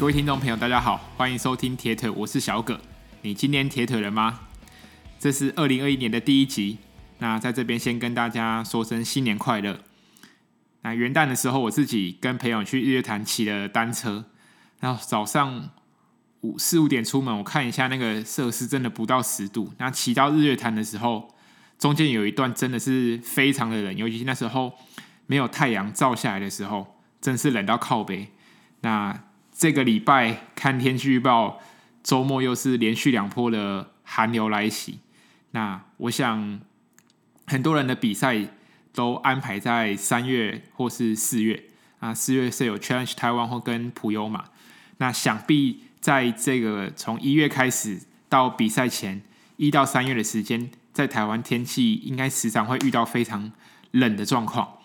各位听众朋友，大家好，欢迎收听铁腿，我是小葛。你今天铁腿了吗？这是二零二一年的第一集。那在这边先跟大家说声新年快乐。那元旦的时候，我自己跟朋友去日月潭骑了单车，然后早上五四五点出门，我看一下那个摄氏真的不到十度。那骑到日月潭的时候，中间有一段真的是非常的冷，尤其是那时候没有太阳照下来的时候，真是冷到靠北。那这个礼拜看天气预报，周末又是连续两波的寒流来袭。那我想很多人的比赛都安排在三月或是四月啊，四月是有 Challenge Taiwan 或跟普悠嘛。那想必在这个从一月开始到比赛前一到三月的时间，在台湾天气应该时常会遇到非常冷的状况。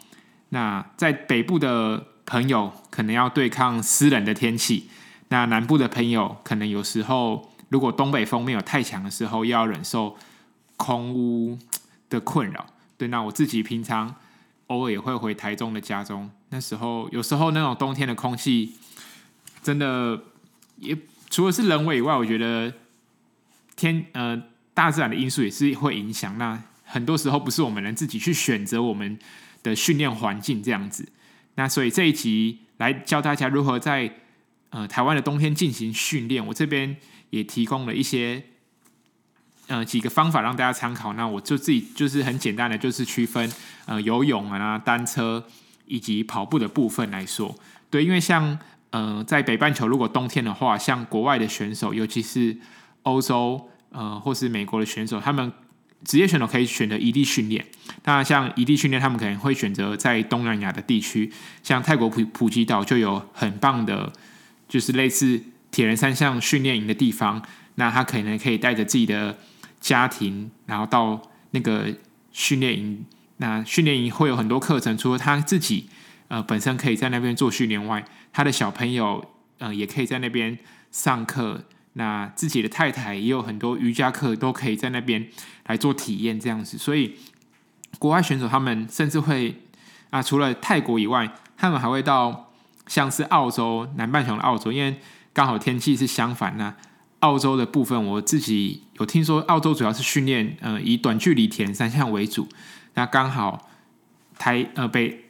那在北部的。朋友可能要对抗湿冷的天气，那南部的朋友可能有时候，如果东北风没有太强的时候，又要忍受空污的困扰。对，那我自己平常偶尔也会回台中的家中，那时候有时候那种冬天的空气，真的也除了是人为以外，我觉得天呃大自然的因素也是会影响。那很多时候不是我们能自己去选择我们的训练环境这样子。那所以这一集来教大家如何在呃台湾的冬天进行训练，我这边也提供了一些呃几个方法让大家参考。那我就自己就是很简单的，就是区分呃游泳啊、单车以及跑步的部分来说。对，因为像呃在北半球，如果冬天的话，像国外的选手，尤其是欧洲呃或是美国的选手，他们。职业选手可以选择移地训练，那像移地训练，他们可能会选择在东南亚的地区，像泰国普普吉岛就有很棒的，就是类似铁人三项训练营的地方。那他可能可以带着自己的家庭，然后到那个训练营。那训练营会有很多课程，除了他自己呃本身可以在那边做训练外，他的小朋友呃也可以在那边上课。那自己的太太也有很多瑜伽课，都可以在那边来做体验这样子。所以国外选手他们甚至会啊，除了泰国以外，他们还会到像是澳洲南半球的澳洲，因为刚好天气是相反。那澳洲的部分，我自己有听说，澳洲主要是训练呃以短距离铁人三项为主。那刚好台呃北。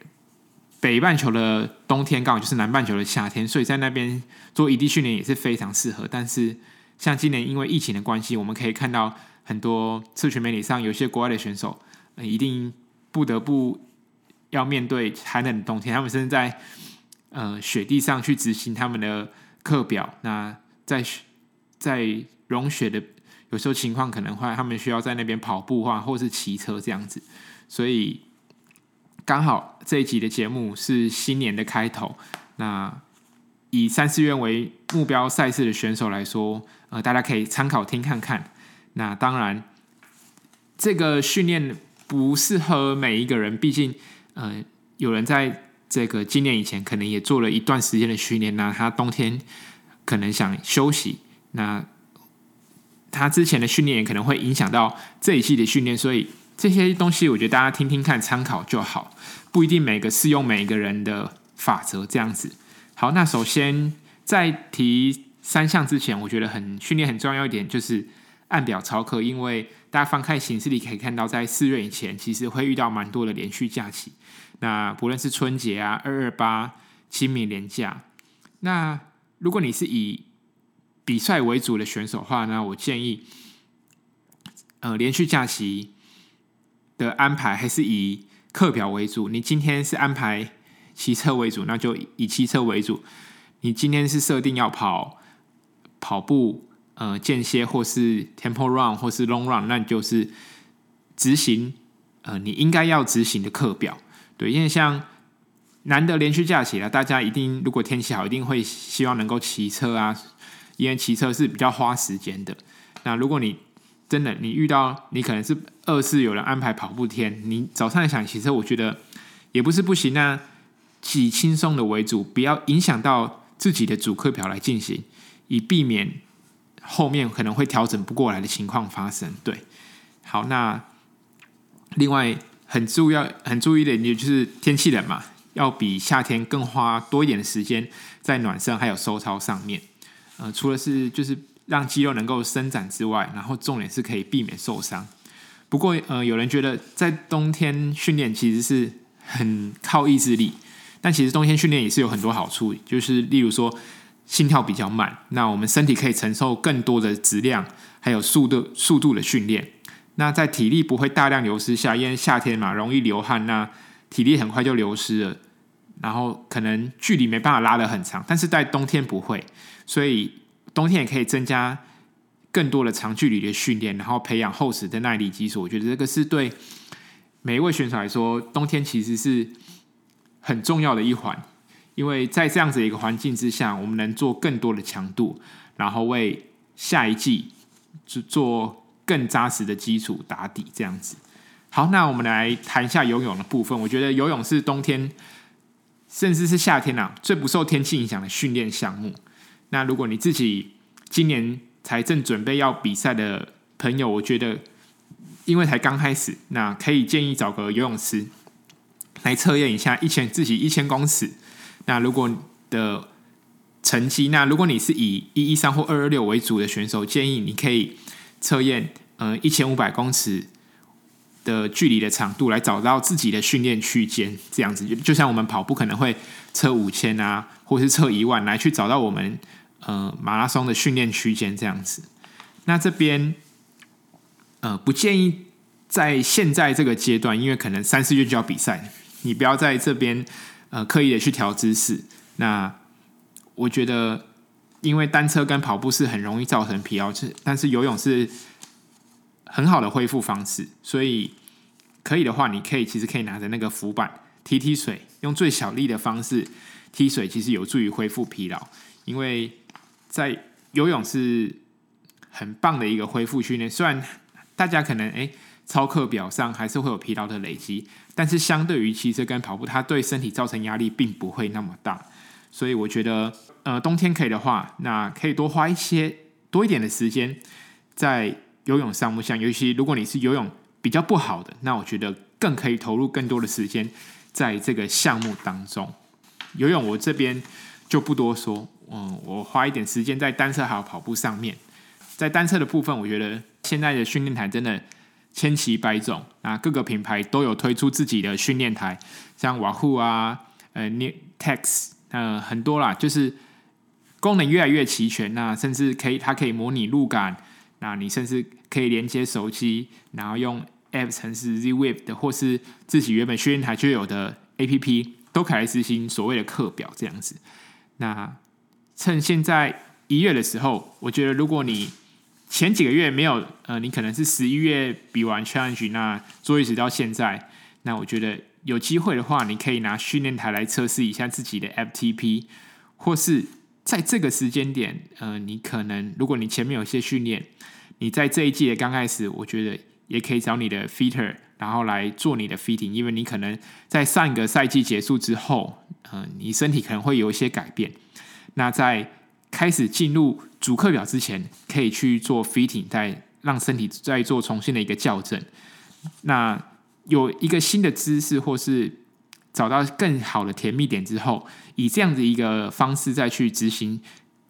北半球的冬天刚好就是南半球的夏天，所以在那边做异地训练也是非常适合。但是像今年因为疫情的关系，我们可以看到很多社群媒体上有些国外的选手，一定不得不要面对寒冷的冬天，他们甚至在呃雪地上去执行他们的课表。那在在融雪的有时候情况可能会，他们需要在那边跑步或或是骑车这样子，所以。刚好这一集的节目是新年的开头，那以三四月为目标赛事的选手来说，呃，大家可以参考听看看。那当然，这个训练不适合每一个人，毕竟，呃，有人在这个今年以前可能也做了一段时间的训练，那他冬天可能想休息，那他之前的训练也可能会影响到这一季的训练，所以。这些东西，我觉得大家听听看，参考就好，不一定每个适用每个人的法则这样子。好，那首先在提三项之前，我觉得很训练很重要一点就是按表操课，因为大家翻开行事历可以看到，在四月以前，其实会遇到蛮多的连续假期。那不论是春节啊、二二八、清明连假，那如果你是以比赛为主的选手的话，那我建议，呃，连续假期。的安排还是以课表为主。你今天是安排骑车为主，那就以骑车为主。你今天是设定要跑跑步、呃间歇或是 tempo run 或是 long run，那你就是执行呃你应该要执行的课表。对，因为像难得连续假期了，大家一定如果天气好，一定会希望能够骑车啊，因为骑车是比较花时间的。那如果你真的，你遇到你可能是二是有人安排跑步天，你早上想骑车，我觉得也不是不行。那以轻松的为主，不要影响到自己的主课表来进行，以避免后面可能会调整不过来的情况发生。对，好，那另外很重要、很注意的，也就是天气冷嘛。要比夏天更花多一点的时间在暖身还有收操上面。呃，除了是就是让肌肉能够伸展之外，然后重点是可以避免受伤。不过，呃，有人觉得在冬天训练其实是很靠意志力，但其实冬天训练也是有很多好处，就是例如说心跳比较慢，那我们身体可以承受更多的质量，还有速度速度的训练。那在体力不会大量流失下，因为夏天嘛容易流汗，那体力很快就流失了，然后可能距离没办法拉得很长，但是在冬天不会，所以冬天也可以增加。更多的长距离的训练，然后培养厚实的耐力基础，我觉得这个是对每一位选手来说，冬天其实是很重要的一环。因为在这样子的一个环境之下，我们能做更多的强度，然后为下一季做更扎实的基础打底。这样子，好，那我们来谈一下游泳的部分。我觉得游泳是冬天，甚至是夏天啊，最不受天气影响的训练项目。那如果你自己今年，才正准备要比赛的朋友，我觉得因为才刚开始，那可以建议找个游泳池来测验一下一千自己一千公尺。那如果的成绩，那如果你是以一一三或二二六为主的选手，建议你可以测验呃一千五百公尺的距离的长度，来找到自己的训练区间。这样子就就像我们跑步可能会测五千啊，或是测一万，来去找到我们。呃，马拉松的训练区间这样子，那这边呃不建议在现在这个阶段，因为可能三四月就要比赛，你不要在这边呃刻意的去调姿势。那我觉得，因为单车跟跑步是很容易造成疲劳，是但是游泳是很好的恢复方式，所以可以的话，你可以其实可以拿着那个浮板踢踢水，用最小力的方式踢水，其实有助于恢复疲劳，因为。在游泳是很棒的一个恢复训练，虽然大家可能诶操课表上还是会有疲劳的累积，但是相对于骑车跟跑步，它对身体造成压力并不会那么大，所以我觉得呃冬天可以的话，那可以多花一些多一点的时间在游泳项目上，尤其如果你是游泳比较不好的，那我觉得更可以投入更多的时间在这个项目当中。游泳我这边就不多说。嗯，我花一点时间在单车还有跑步上面。在单车的部分，我觉得现在的训练台真的千奇百种啊，各个品牌都有推出自己的训练台，像瓦护啊、呃、Tex 呃很多啦，就是功能越来越齐全。那甚至可以，它可以模拟路感，那你甚至可以连接手机，然后用 App 程式 Z-Wave 的，或是自己原本训练台就有的 APP，都可以来执行所谓的课表这样子。那趁现在一月的时候，我觉得如果你前几个月没有，呃，你可能是十一月比完 challenge，那做一直到现在，那我觉得有机会的话，你可以拿训练台来测试一下自己的 FTP，或是在这个时间点，呃，你可能如果你前面有些训练，你在这一季的刚开始，我觉得也可以找你的 fitter，然后来做你的 fitting，因为你可能在上一个赛季结束之后，呃，你身体可能会有一些改变。那在开始进入主课表之前，可以去做 fitting，再让身体再做重新的一个校正。那有一个新的姿势，或是找到更好的甜蜜点之后，以这样的一个方式再去执行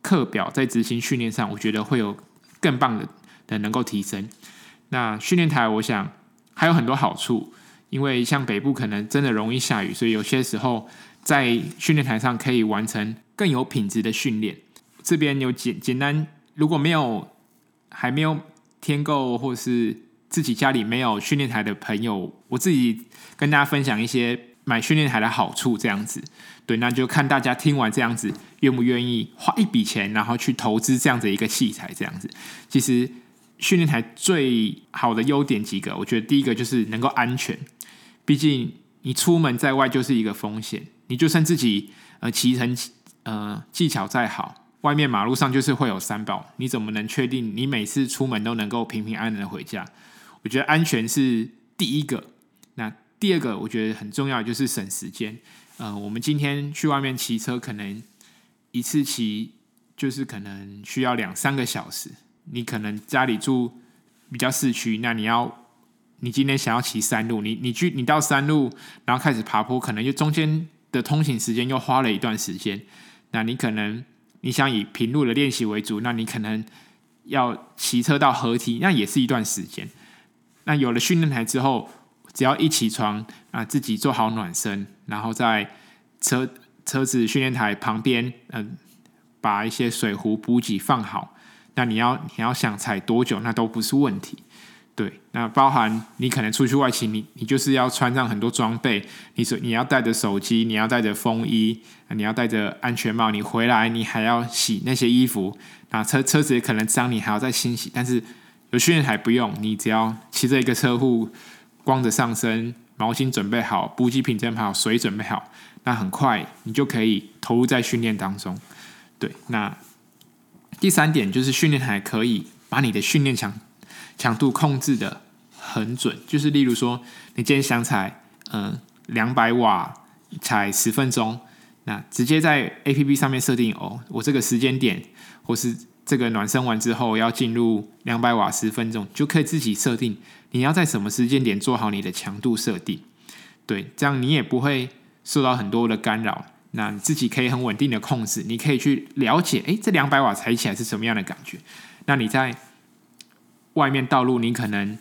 课表，在执行训练上，我觉得会有更棒的的能够提升。那训练台，我想还有很多好处，因为像北部可能真的容易下雨，所以有些时候在训练台上可以完成。更有品质的训练，这边有简简单，如果没有还没有添购，或是自己家里没有训练台的朋友，我自己跟大家分享一些买训练台的好处，这样子，对，那就看大家听完这样子，愿不愿意花一笔钱，然后去投资这样子一个器材，这样子。其实训练台最好的优点几个，我觉得第一个就是能够安全，毕竟你出门在外就是一个风险，你就算自己呃骑乘。呃，技巧再好，外面马路上就是会有三宝，你怎么能确定你每次出门都能够平平安安的回家？我觉得安全是第一个。那第二个，我觉得很重要，就是省时间。呃，我们今天去外面骑车，可能一次骑就是可能需要两三个小时。你可能家里住比较市区，那你要你今天想要骑山路，你你去你到山路，然后开始爬坡，可能就中间的通勤时间又花了一段时间。那你可能你想以平路的练习为主，那你可能要骑车到合体，那也是一段时间。那有了训练台之后，只要一起床啊，自己做好暖身，然后在车车子训练台旁边，嗯、把一些水壶补给放好。那你要你要想踩多久，那都不是问题。对，那包含你可能出去外勤，你你就是要穿上很多装备，你说你要带着手机，你要带着风衣，你要戴着安全帽，你回来你还要洗那些衣服，那车车子也可能脏，你还要再清洗。但是有训练还不用，你只要骑着一个车护，光着上身，毛巾准备好，补给品准备好，水准备好，那很快你就可以投入在训练当中。对，那第三点就是训练台可以把你的训练强。强度控制的很准，就是例如说，你今天想踩，嗯，两百瓦踩十分钟，那直接在 APP 上面设定哦，我这个时间点或是这个暖身完之后要进入两百瓦十分钟，就可以自己设定你要在什么时间点做好你的强度设定，对，这样你也不会受到很多的干扰，那你自己可以很稳定的控制，你可以去了解，诶，这两百瓦踩起来是什么样的感觉，那你在。外面道路，你可能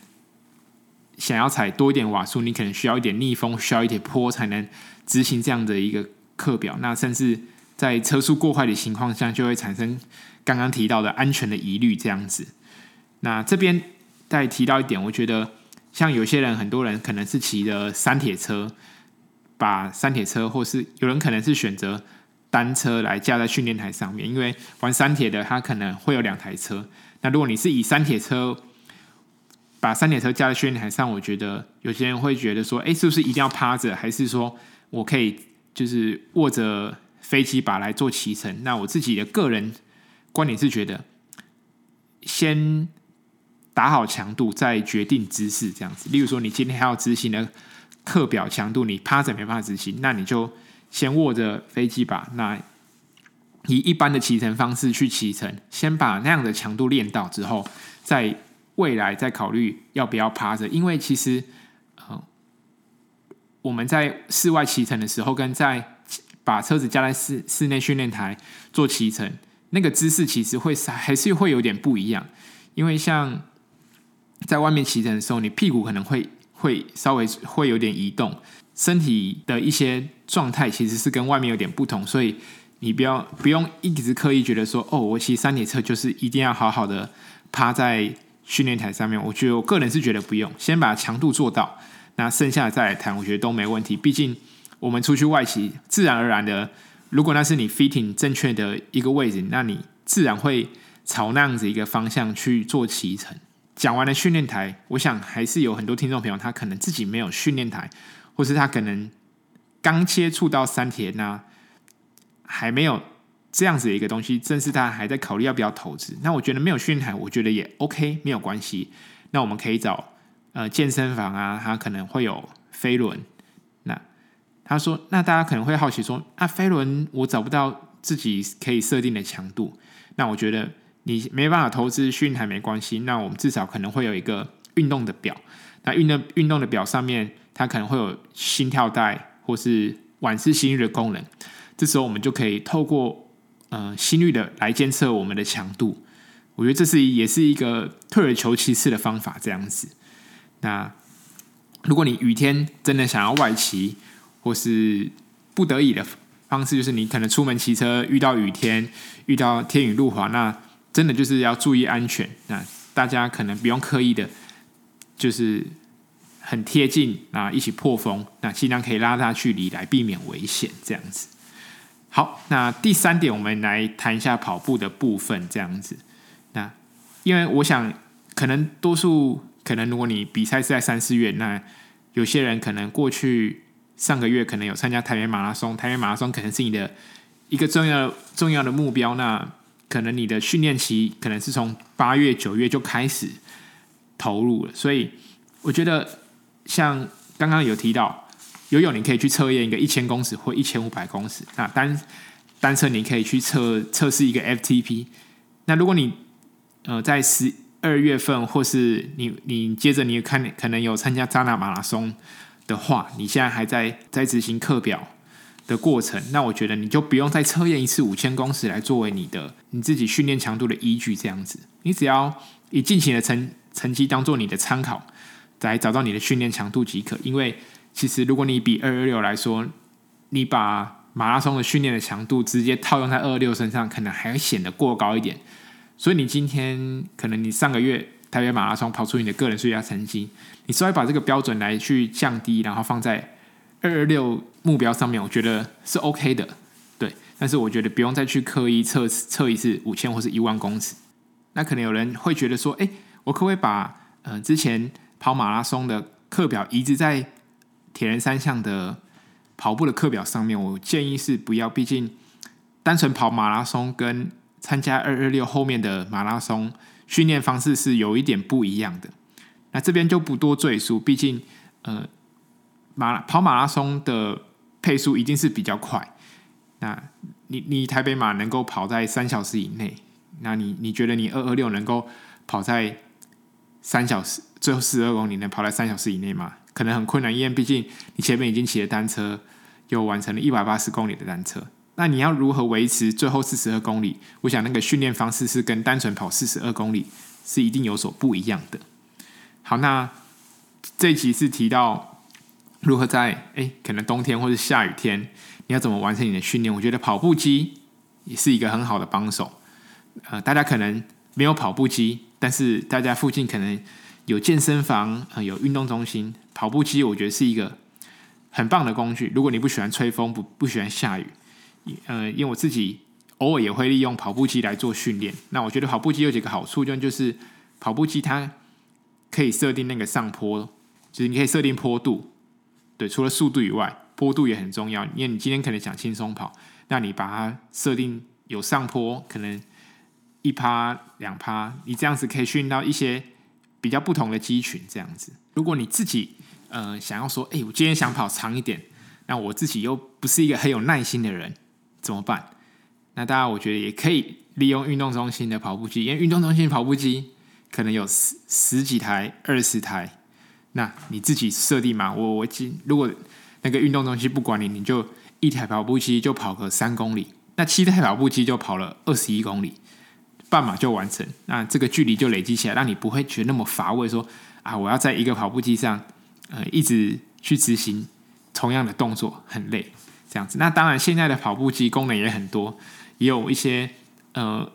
想要踩多一点瓦数，你可能需要一点逆风，需要一点坡，才能执行这样的一个课表。那甚至在车速过快的情况下，就会产生刚刚提到的安全的疑虑。这样子，那这边再提到一点，我觉得像有些人，很多人可能是骑的三铁车，把三铁车，或是有人可能是选择单车来架在训练台上面，因为玩三铁的他可能会有两台车。那如果你是以三铁车把三铁车架在训练台上，我觉得有些人会觉得说，哎，是不是一定要趴着，还是说我可以就是握着飞机把来做骑乘？那我自己的个人观点是觉得，先打好强度，再决定姿势这样子。例如说，你今天还要执行的课表强度，你趴着没办法执行，那你就先握着飞机吧那。以一般的骑乘方式去骑乘，先把那样的强度练到之后，在未来再考虑要不要趴着。因为其实，呃，我们在室外骑乘的时候，跟在把车子架在室室内训练台做骑乘，那个姿势其实会还是会有点不一样。因为像在外面骑乘的时候，你屁股可能会会稍微会有点移动，身体的一些状态其实是跟外面有点不同，所以。你不要不用一直刻意觉得说哦，我骑山铁车就是一定要好好的趴在训练台上面。我觉得我个人是觉得不用，先把强度做到，那剩下的再来谈，我觉得都没问题。毕竟我们出去外骑，自然而然的，如果那是你 fitting 正确的一个位置，那你自然会朝那样子一个方向去做骑乘。讲完了训练台，我想还是有很多听众朋友他可能自己没有训练台，或是他可能刚接触到三铁那。还没有这样子的一个东西，正是他还在考虑要不要投资。那我觉得没有训练台，我觉得也 OK，没有关系。那我们可以找呃健身房啊，他可能会有飞轮。那他说，那大家可能会好奇说，啊，飞轮我找不到自己可以设定的强度。那我觉得你没办法投资训练台没关系。那我们至少可能会有一个运动的表。那运动运动的表上面，它可能会有心跳带或是晚视心率的功能。这时候我们就可以透过呃心率的来监测我们的强度，我觉得这是也是一个退而求其次的方法，这样子。那如果你雨天真的想要外骑，或是不得已的方式，就是你可能出门骑车遇到雨天，遇到天雨路滑，那真的就是要注意安全。那大家可能不用刻意的，就是很贴近啊，一起破风，那尽量可以拉大距离来避免危险，这样子。好，那第三点，我们来谈一下跑步的部分，这样子。那因为我想，可能多数可能，如果你比赛是在三四月，那有些人可能过去上个月可能有参加台北马拉松，台北马拉松可能是你的一个重要重要的目标。那可能你的训练期可能是从八月九月就开始投入了，所以我觉得像刚刚有提到。游泳你可以去测验一个一千公尺或一千五百公尺，那单单车你可以去测测试一个 FTP。那如果你呃在十二月份或是你你接着你看可能有参加扎拿马拉松的话，你现在还在在执行课表，的过程，那我觉得你就不用再测验一次五千公尺来作为你的你自己训练强度的依据。这样子，你只要以近期的成成绩当做你的参考，来找到你的训练强度即可。因为其实如果你比二二六来说，你把马拉松的训练的强度直接套用在二二六身上，可能还显得过高一点。所以你今天可能你上个月台北马拉松跑出你的个人最佳成绩，你稍微把这个标准来去降低，然后放在二二六目标上面，我觉得是 OK 的，对。但是我觉得不用再去刻意测测一次五千或是一万公尺。那可能有人会觉得说，哎，我可不可以把呃之前跑马拉松的课表移植在铁人三项的跑步的课表上面？我建议是不要，毕竟单纯跑马拉松跟参加二二六后面的马拉松训练方式是有一点不一样的。那这边就不多赘述，毕竟呃马跑马拉松的配速一定是比较快。那你你台北马能够跑在三小时以内，那你你觉得你二二六能够跑在三小时最后四十二公里能跑在三小时以内吗？可能很困难，因为毕竟你前面已经骑了单车，又完成了一百八十公里的单车。那你要如何维持最后四十二公里？我想那个训练方式是跟单纯跑四十二公里是一定有所不一样的。好，那这一集是提到如何在诶可能冬天或者下雨天，你要怎么完成你的训练？我觉得跑步机也是一个很好的帮手。呃，大家可能没有跑步机，但是大家附近可能有健身房，呃，有运动中心，跑步机我觉得是一个很棒的工具。如果你不喜欢吹风，不不喜欢下雨。呃，因为我自己偶尔也会利用跑步机来做训练。那我觉得跑步机有几个好处，就就是跑步机它可以设定那个上坡，就是你可以设定坡度。对，除了速度以外，坡度也很重要。因为你今天可能想轻松跑，那你把它设定有上坡，可能一趴两趴，你这样子可以训到一些比较不同的肌群。这样子，如果你自己呃想要说，哎，我今天想跑长一点，那我自己又不是一个很有耐心的人。怎么办？那大家我觉得也可以利用运动中心的跑步机，因为运动中心跑步机可能有十十几台、二十台。那你自己设定嘛？我我今如果那个运动中心不管你，你就一台跑步机就跑个三公里，那七台跑步机就跑了二十一公里，半马就完成。那这个距离就累积起来，让你不会觉得那么乏味说。说啊，我要在一个跑步机上，呃，一直去执行同样的动作，很累。这样子，那当然，现在的跑步机功能也很多，也有一些呃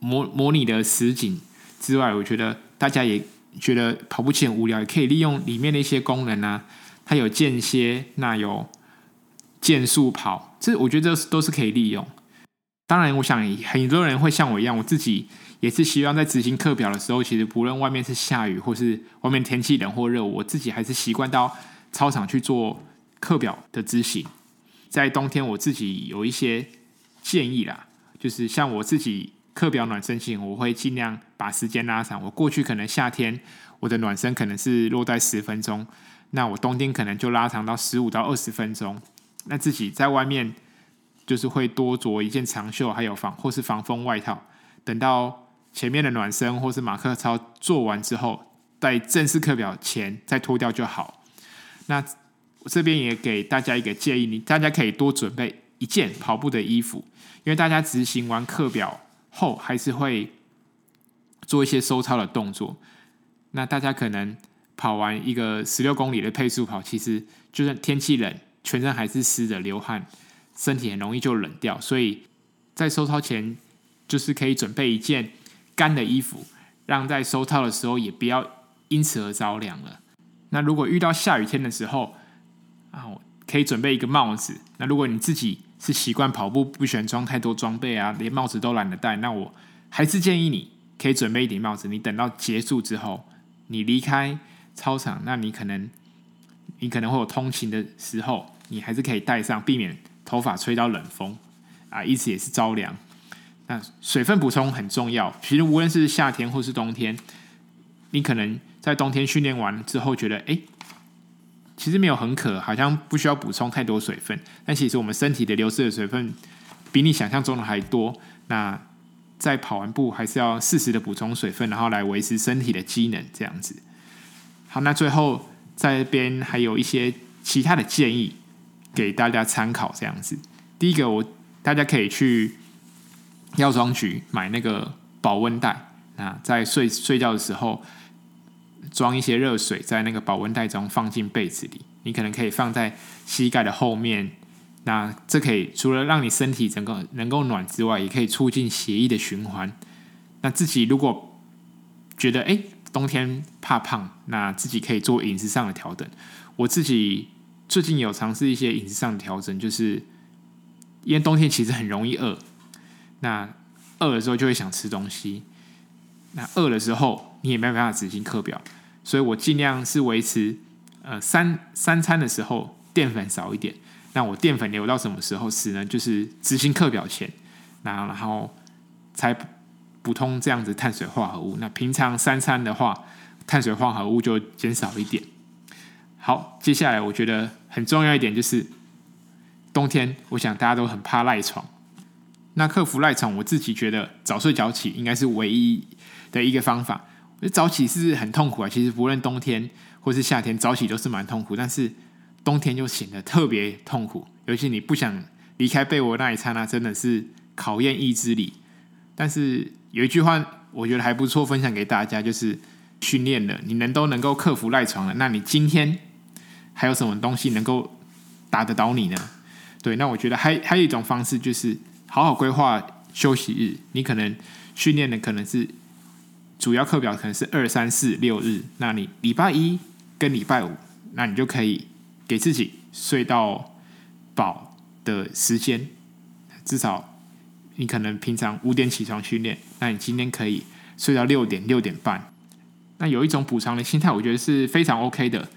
模模拟的实景之外，我觉得大家也觉得跑步机很无聊，也可以利用里面的一些功能啊。它有间歇，那有渐速跑，这我觉得这都是可以利用。当然，我想很多人会像我一样，我自己也是希望在执行课表的时候，其实不论外面是下雨或是外面天气冷或热，我自己还是习惯到操场去做课表的执行。在冬天，我自己有一些建议啦，就是像我自己课表暖身型，我会尽量把时间拉长。我过去可能夏天我的暖身可能是落在十分钟，那我冬天可能就拉长到十五到二十分钟。那自己在外面就是会多着一件长袖，还有防或是防风外套。等到前面的暖身或是马克操做完之后，在正式课表前再脱掉就好。那我这边也给大家一个建议，你大家可以多准备一件跑步的衣服，因为大家执行完课表后，还是会做一些收操的动作。那大家可能跑完一个十六公里的配速跑，其实就算天气冷，全身还是湿的，流汗，身体很容易就冷掉。所以在收操前，就是可以准备一件干的衣服，让在收操的时候也不要因此而着凉了。那如果遇到下雨天的时候，啊，可以准备一个帽子。那如果你自己是习惯跑步，不喜欢装太多装备啊，连帽子都懒得戴，那我还是建议你可以准备一顶帽子。你等到结束之后，你离开操场，那你可能你可能会有通勤的时候，你还是可以戴上，避免头发吹到冷风啊，因此也是着凉。那水分补充很重要。其实无论是夏天或是冬天，你可能在冬天训练完之后，觉得哎。诶其实没有很渴，好像不需要补充太多水分。但其实我们身体的流失的水分比你想象中的还多。那在跑完步还是要适时的补充水分，然后来维持身体的机能，这样子。好，那最后在这边还有一些其他的建议，给大家参考这样子。第一个，我大家可以去药妆局买那个保温袋，那在睡睡觉的时候装一些热水在那个保温袋中，放进被子里。你可能可以放在膝盖的后面，那这可以除了让你身体整个能够暖之外，也可以促进血液的循环。那自己如果觉得哎冬天怕胖，那自己可以做饮食上的调整。我自己最近有尝试一些饮食上的调整，就是。因为冬天其实很容易饿，那饿的时候就会想吃东西，那饿的时候你也没办法执行课表，所以我尽量是维持呃三三餐的时候淀粉少一点。那我淀粉留到什么时候吃呢？就是执行课表前，然后然后才补充这样子碳水化合物。那平常三餐的话，碳水化合物就减少一点。好，接下来我觉得很重要一点就是。冬天，我想大家都很怕赖床。那克服赖床，我自己觉得早睡早起应该是唯一的一个方法。早起是很痛苦啊，其实不论冬天或是夏天，早起都是蛮痛苦。但是冬天就显得特别痛苦，尤其你不想离开被窝那一刹那，真的是考验意志力。但是有一句话，我觉得还不错，分享给大家，就是训练了，你能都能够克服赖床了，那你今天还有什么东西能够打得倒你呢？对，那我觉得还还有一种方式，就是好好规划休息日。你可能训练的可能是主要课表，可能是二三四六日。那你礼拜一跟礼拜五，那你就可以给自己睡到饱的时间。至少你可能平常五点起床训练，那你今天可以睡到六点六点半。那有一种补偿的心态，我觉得是非常 OK 的。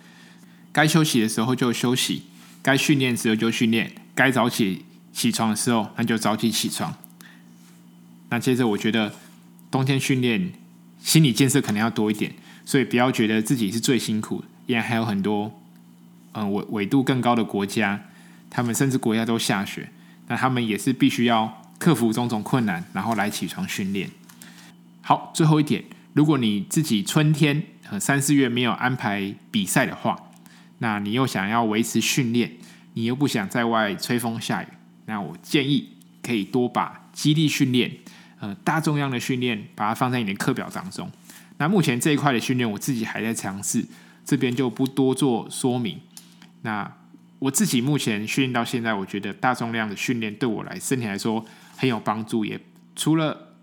该休息的时候就休息，该训练时候就训练。该早起起床的时候，那就早起起床。那接着，我觉得冬天训练心理建设可能要多一点，所以不要觉得自己是最辛苦，依然还有很多嗯纬纬度更高的国家，他们甚至国家都下雪，那他们也是必须要克服种种困难，然后来起床训练。好，最后一点，如果你自己春天和三四月没有安排比赛的话，那你又想要维持训练。你又不想在外吹风下雨，那我建议可以多把基地训练、呃大重量的训练，把它放在你的课表当中。那目前这一块的训练，我自己还在尝试，这边就不多做说明。那我自己目前训练到现在，我觉得大重量的训练对我来身体来说很有帮助，也除了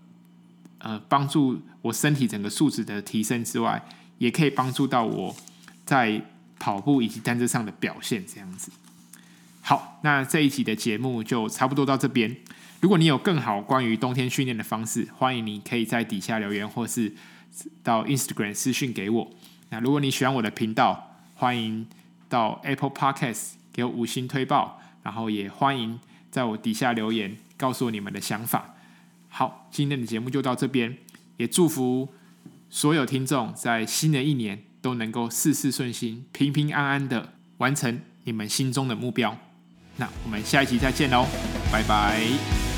呃帮助我身体整个素质的提升之外，也可以帮助到我在跑步以及单车上的表现，这样子。好，那这一集的节目就差不多到这边。如果你有更好关于冬天训练的方式，欢迎你可以在底下留言，或是到 Instagram 私讯给我。那如果你喜欢我的频道，欢迎到 Apple Podcast 给我五星推爆，然后也欢迎在我底下留言，告诉我你们的想法。好，今天的节目就到这边，也祝福所有听众在新的一年都能够事事顺心，平平安安的完成你们心中的目标。那我们下一集再见喽，拜拜。